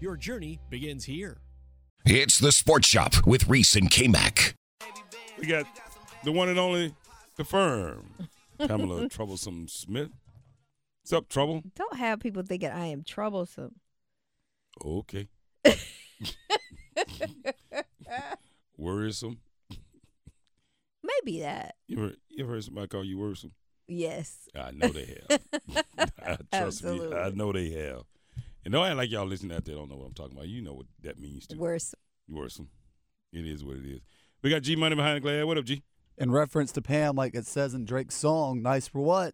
Your journey begins here. It's the Sports Shop with Reese and K Mac. We got the one and only, the firm, Pamela Troublesome Smith. What's up, Trouble? Don't have people thinking I am troublesome. Okay. Worrisome. Maybe that. You ever, you ever heard somebody call you worrisome? Yes. I know they have. Trust me, I know they have. And don't act like y'all listening out there don't know what I'm talking about. You know what that means too. Worse. Worrisome. It is what it is. We got G Money behind the glass. What up, G? in reference to Pam, like it says in Drake's song, "Nice for what."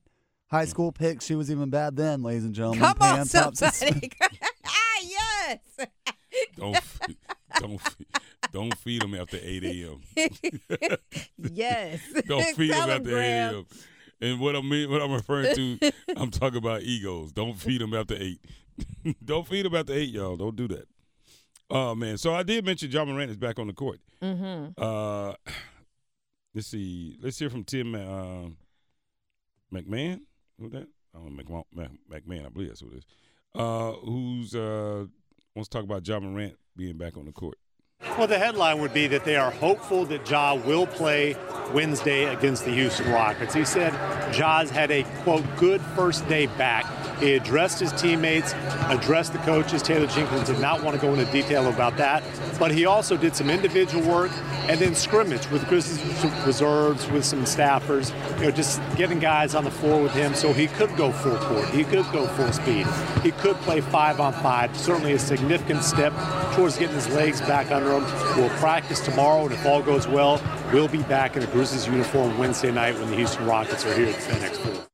High school mm. pick. She was even bad then, ladies and gentlemen. Come Pam on, Thompson somebody. Ah, yes. Don't don't don't feed them after 8 a.m. yes. Don't feed Tell them after 8 a.m. And what I mean, what I'm referring to, I'm talking about egos. Don't feed them after eight. don't feed about the eight, y'all. Don't do that. Oh man. So I did mention Ja Morant is back on the court. Mm-hmm. Uh, let's see. Let's hear from Tim uh, McMahon. Who that? I don't know, McMahon, McMahon. I believe that's who it is. Uh, who's uh wants to talk about Ja Morant being back on the court? Well, the headline would be that they are hopeful that Ja will play Wednesday against the Houston Rockets. He said Ja's had a, quote, good first day back. He addressed his teammates, addressed the coaches. Taylor Jenkins did not want to go into detail about that, but he also did some individual work and then scrimmage with Grizzlies reserves, with some staffers, you know, just getting guys on the floor with him so he could go full court. He could go full speed. He could play five on five. Certainly a significant step towards getting his legs back under him. We'll practice tomorrow, and if all goes well, we'll be back in a Grizzlies uniform Wednesday night when the Houston Rockets are here at FedExForum.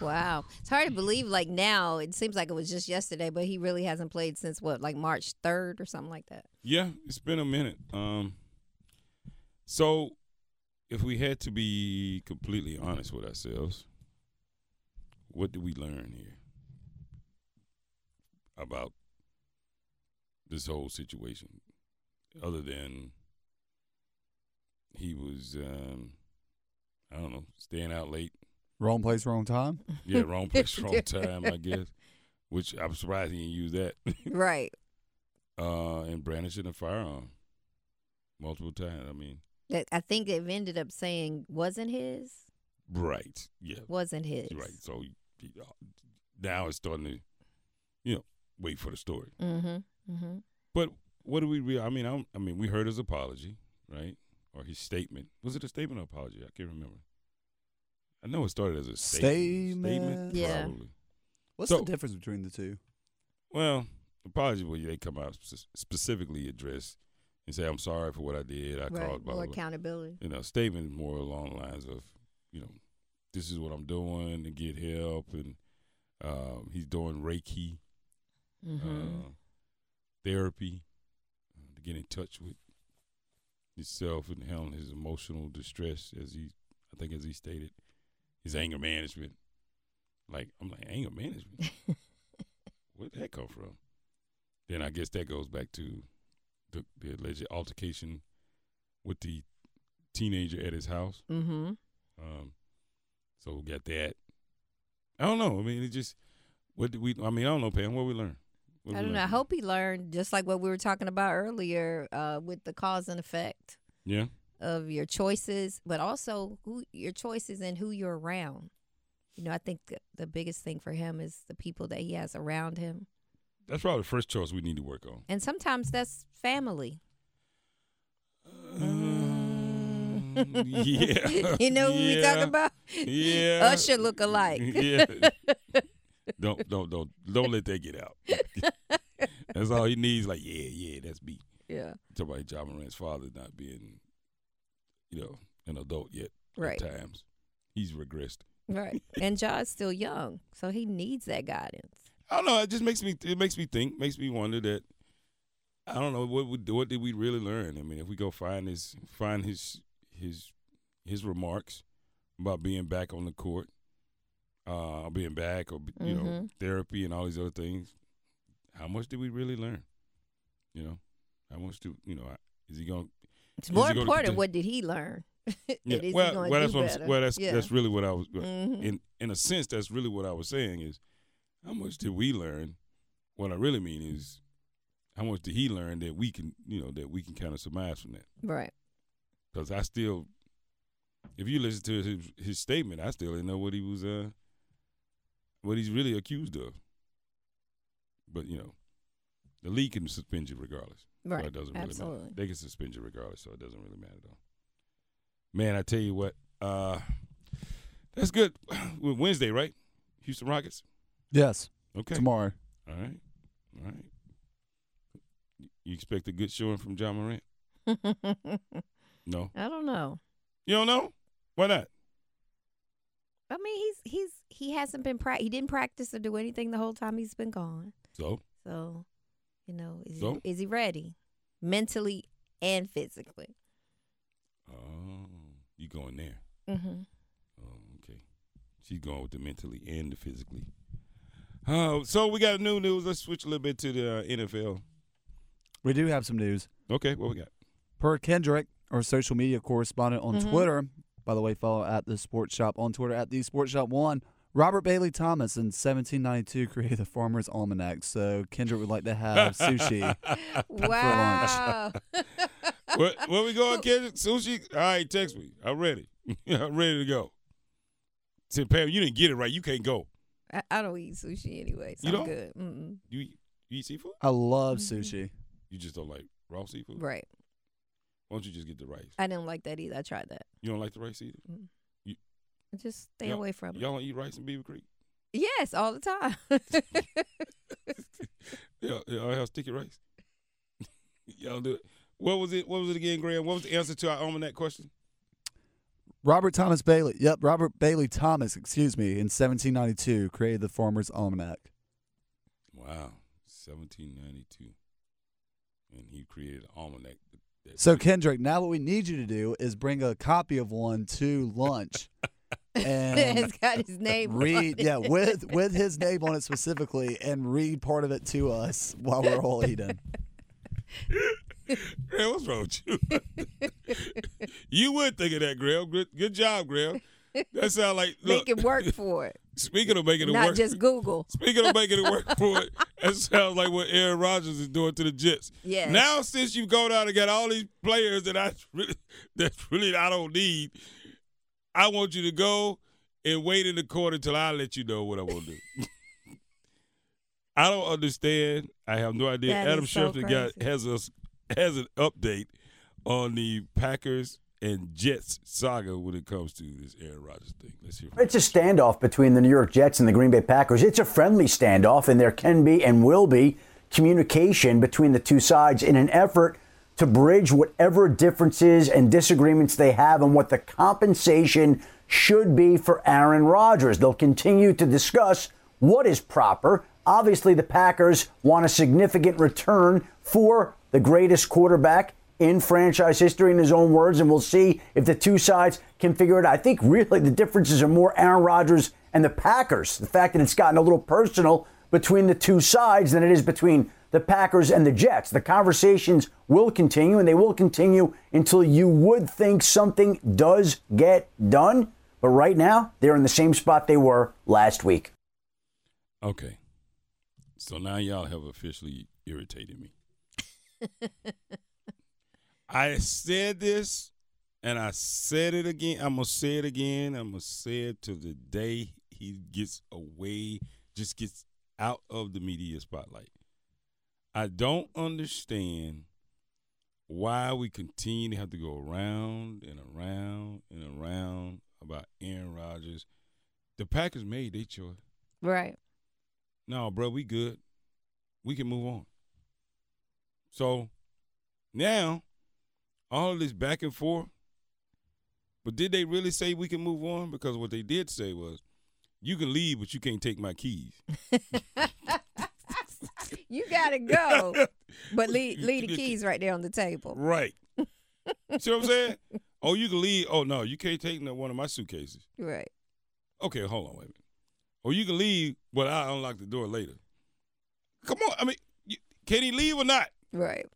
Wow. It's hard to believe like now. It seems like it was just yesterday, but he really hasn't played since what, like March 3rd or something like that. Yeah, it's been a minute. Um, so if we had to be completely honest with ourselves, what did we learn here about this whole situation, other than he was, um, I don't know, staying out late. Wrong place, wrong time. Yeah, wrong place, wrong time, I guess. Which I'm surprised he didn't use that. Right. uh, and brandishing a firearm multiple times. I mean, I think it ended up saying wasn't his. right? Yeah, Wasn't his. right. So uh, now it's starting to, you know, wait for the story. Mm-hmm. Mm-hmm. But what do we? Re- I mean, I, don't- I mean, we heard his apology, right, or his statement. Was it a statement or apology? I can't remember. I know it started as a statement. Statement. Yeah. probably. What's So- the difference between the two? Well, apology where they come out specifically address and say, "I'm sorry for what I did. I Right. called." Blah, More blah, blah. accountability. you know, statement more along the lines of, you know, this is what I'm doing to get help, and um, he's doing Reiki Mm-hmm. uh, therapy uh, to get in touch with himself and handle his emotional distress, as he, I think, as he stated, his anger management. Like I'm like anger management. Where'd that come from? then I guess that goes back to the, the alleged altercation with the teenager at his house. Mm-hmm. Um, so we got that. I don't know. I mean, it just what did we? I mean, I don't know, Pam. What we learn? What I don't know. I hope he learned just like what we were talking about earlier uh, with the cause and effect Yeah. Of your choices, but also who your choices and who you're around. You know, I think the, the biggest thing for him is the people that he has around him, That's probably the first choice we need to work on. and sometimes that's family. Um, yeah. you know what we talking about? Yeah. Usher look alike. yeah. Don't don't don't don't let that get out. that's all he needs. Like yeah yeah that's me. Yeah. Talk about Ja Morant's father not being, you know, an adult yet. Right. At times, he's regressed. Right. And Ja's still young, so he needs that guidance. I don't know. It just makes me. It makes me think. Makes me wonder that. I don't know what would what did we really learn. I mean, if we go find his find his his his remarks about being back on the court, uh, being back or you know Mhm. therapy and all these other things, how much did we really learn? You know, how much do you know? Is he going? It's more important what did he learn? Yeah, And is he well, well, that's what I'm, s- better? well, that's Yeah. that's really what I was. Mhm. In in a sense, that's really what I was saying is, how much did we learn? What I really mean is, how much did he learn that we can, you know, that we can kind of surmise from that? Right. Because I still, if you listen to his his statement, I still didn't know what he was, uh, what he's really accused of. But you know, the league can suspend you regardless. So Right. it doesn't really Absolutely. matter. They can suspend you regardless, so it doesn't really matter though. Man, I tell you what, uh, that's good. Wednesday, right? Houston Rockets. Yes. Okay. Tomorrow. All right. All right. You expect a good showing from Ja Morant? No. I don't know. You don't know? Why not? I mean, he's he's he hasn't been pra- he didn't practice or do anything the whole time he's been gone. So So, you know, is So? he is he ready mentally and physically? Oh, you going there? Mm-hmm. Oh, okay. She's going with the mentally and the physically. Uh, so we got new news. Let's switch a little bit to the uh, NFL. We do have some news. Okay, what we got? Per Kendrick, our social media correspondent on Mhm. Twitter, by the way, follow at the Sports Shop on Twitter at the Sports Shop One. Robert Bailey Thomas in 1792 created the Farmer's Almanac. So Kendrick would like to have sushi. Wow. for lunch. Where, where we going, Kendrick? Sushi? All right, text me. I'm ready. I'm ready to go. Said Pam, you didn't get it right. You can't go. I, I don't eat sushi anyway, so You I'm good. Mm-mm. You eat, you eat seafood? I love Mhm. sushi. You just don't like raw seafood? Right. Why don't you just get the rice? I didn't like that either. I tried that. You don't like the rice either? Just stay Y'all- away from it. Y'all don't eat rice in Beaver Creek? Yes, all the time. Yeah, y'all have sticky rice. y'all do it. What was it? What was it again, Graham? What was the answer to our almanac question? Robert Thomas Bailey. Yep, Robert Bailey Thomas, excuse me, in 1792 created the Farmer's Almanac. Wow, 1792, and he created an almanac. that- So Kendrick, now what we need you to do is bring a copy of one to lunch and it's got his name. on read it. yeah with with his name on it specifically and read part of it to us while we're all eating. Graham, what's wrong with you? you would think of that, Graham. Good, good job, Graham. That sounds like look. Make it work for it. Speaking of making it Not work, just Google. Speaking of making it work for it, that sounds like what Aaron Rodgers is doing to the Jets. Yes. Now, since you go down and got all these players that I really, that really I don't need, I want you to go and wait in the court until I let you know what I want to do. I don't understand. I have no idea. That Adam is so Schefter got has us has an update on the Packers and Jets saga when it comes to this Aaron Rodgers thing. Let's hear. From It's a standoff between the New York Jets and the Green Bay Packers. It's a friendly standoff, and there can be and will be communication between the two sides in an effort to bridge whatever differences and disagreements they have on what the compensation should be for Aaron Rodgers. They'll continue to discuss what is proper. Obviously, the Packers want a significant return for the greatest quarterback in franchise history, in his own words, and we'll see if the two sides can figure it out. I think really the differences are more Aaron Rodgers and the Packers. The fact that it's gotten a little personal between the two sides than it is between the Packers and the Jets. The conversations will continue, and they will continue until you would think something does get done. But right now, they're in the same spot they were last week. Okay. So now y'all have officially irritated me. I said this and I said it again. I'm going to say it again. I'm going to say it to the day he gets away, just gets out of the media spotlight. I don't understand why we continue to have to go around and around and around about Aaron Rodgers. The Packers made their choice. Right. No, bro, we good. We can move on. So now, all of this back and forth. But did they really say we can move on? Because what they did say was, you can leave, but you can't take my keys. You gotta go, but leave leave the keys right there on the table. Right. See what I'm saying? Oh, you can leave. Oh no, you can't take no one of my suitcases. Right. Okay, hold on, wait a minute. Or you can leave, but I unlock the door later. Come on, I mean, you, can he leave or not? Right.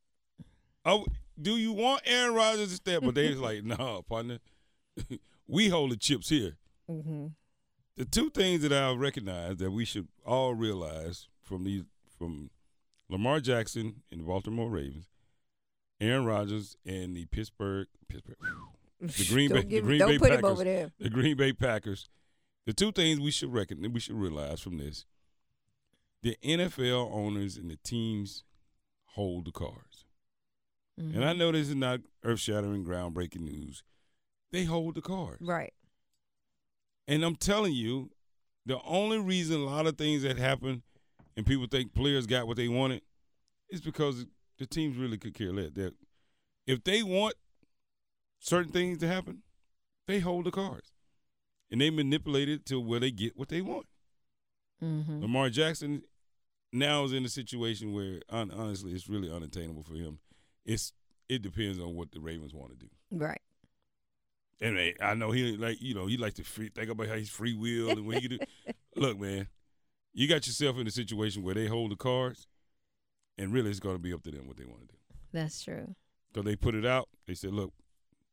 Oh, do you want Aaron Rodgers to stay? But they was like, no, partner, we hold the chips here. Mm-hmm. The two things that I recognize that we should all realize from these from Lamar Jackson and the Baltimore Ravens, Aaron Rodgers and the Pittsburgh Pittsburgh the Green Don't Bay give- the Green Bay Packers over there. the Green Bay Packers. The two things we should reckon we should realize from this: the NFL owners and the teams hold the cards. Mm-hmm. And I know this is not earth shattering, groundbreaking news. They hold the cards. Right. And I'm telling you, the only reason a lot of things that happen and people think players got what they wanted it's because the teams really could care less. That if they want certain things to happen, they hold the cards. And they manipulate it to where they get what they want. Mm-hmm. Lamar Jackson now is in a situation where hon- honestly it's really unattainable for him. It's it depends on what the Ravens want to do. Right. And I know he like you know he likes to free, think about how he's free will and when he do. Look, man, you got yourself in a situation where they hold the cards, and really it's going to be up to them what they want to do. That's true. So they put it out. They said, "Look,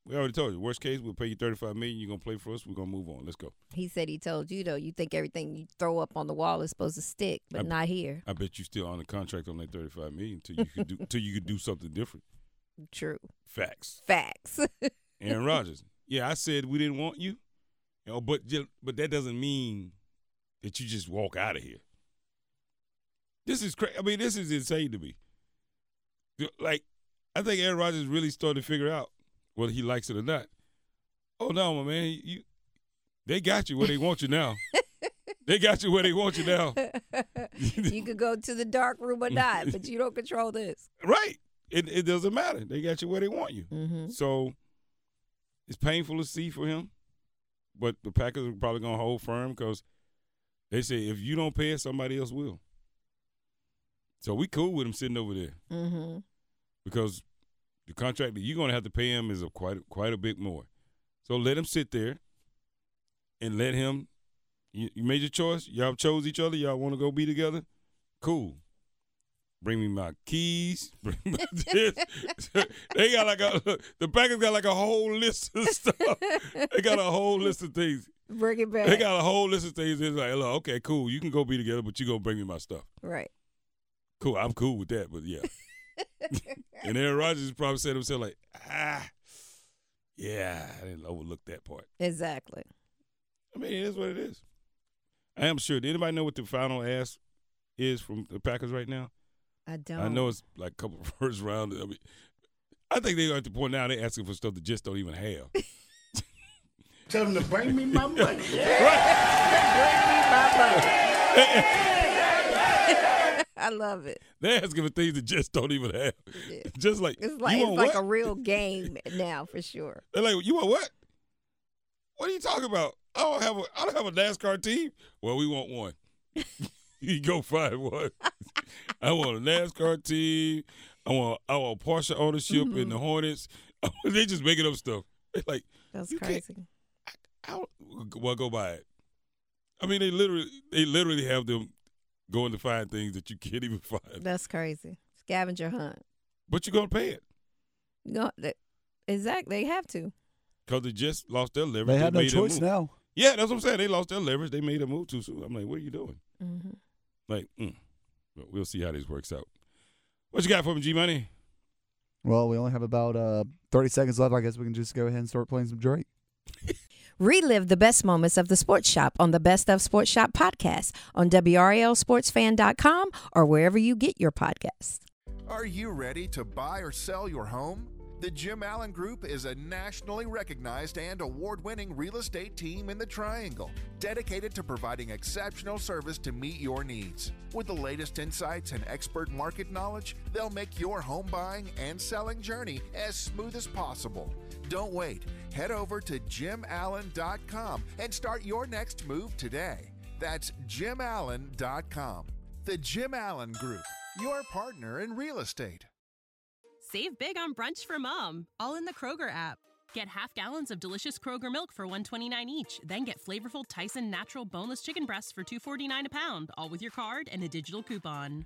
we already told you. Worst case, we'll pay you thirty five million. You're gonna play for us. We're gonna move on. Let's go." He said he told you though. You think everything you throw up on the wall is supposed to stick, but I- not here. I bet you still on the contract on that thirty five million until you could do until you could do something different. True. Facts. Facts. Aaron Rodgers. Yeah, I said we didn't want you, you know, but but that doesn't mean that you just walk out of here. This is crazy. I mean, this is insane to me. Like, I think Aaron Rodgers really started to figure out whether he likes it or not. Oh no, my man, you they got you where they want you now. they got you where they want you now. you could go to the dark room or not, but you don't control this. Right. It it doesn't matter. They got you where they want you. Mm-hmm. So it's painful to see for him, but the Packers are probably going to hold firm because they say if you don't pay it, somebody else will. So we cool with him sitting over there Mm-hmm. because the contract that you're going to have to pay him is a quite quite a bit more. So let him sit there and let him. You, you made your choice. Y'all chose each other. Y'all want to go be together. Cool. Bring me my keys. Bring me this. they got like a the Packers got like a whole list of stuff. they got a whole list of things. Bring it back. They got a whole list of things. It's like, look, okay, cool. You can go be together, but you gonna bring me my stuff. right. Cool. I'm cool with that. But yeah. and Aaron Rodgers probably said to himself like, ah, yeah, I didn't overlook that part. Exactly. I mean, it is what it is. I am sure. Did anybody know what the final ask is from the Packers right now? I don't. I know it's like a couple of first round. I mean, I think they're at the point now they're asking for stuff they just don't even have. Tell them to bring me my money. Bring me my money. I love it. they're asking for things that just don't even have. Yeah. Just like It's like you it's like what? a real game now for sure. They're like, you want what? What are you talking about? I don't have a I don't have a NASCAR team. Well, we want one. you go find one. I want a NASCAR team. I want I want partial ownership in Mm-hmm. the Hornets. they just making up stuff. They're like, That's You can't- crazy. I don't, well, go buy it. I mean, they literally they literally have them going to find things that you can't even find. That's crazy. Scavenger hunt. But you're gonna pay it You go, they, exactly. They have to. because they just lost their leverage. They have no made a choice now. Yeah, that's what I'm saying. They lost their leverage. They made a move too soon. I'm like, what are you doing? hmm Like, mm. But we'll see how this works out. What you got for me, G Money? Well, we only have about uh, 30 seconds left. I guess we can just go ahead and start playing some Drake. Relive the best moments of the Sports Shop on the Best of Sports Shop podcast on WRALSportsFan.com or wherever you get your podcasts. Are you ready to buy or sell your home? The Jim Allen Group is a nationally recognized and award winning real estate team in the Triangle, dedicated to providing exceptional service to meet your needs. With the latest insights and expert market knowledge, they'll make your home buying and selling journey as smooth as possible. Don't wait. Head over to jimallen.com and start your next move today. That's jimallen.com. The Jim Allen Group, your partner in real estate. Save big on brunch for mom, all in the Kroger app. Get half gallons of delicious Kroger milk for 129 each, then get flavorful Tyson natural boneless chicken breasts for 249 a pound, all with your card and a digital coupon.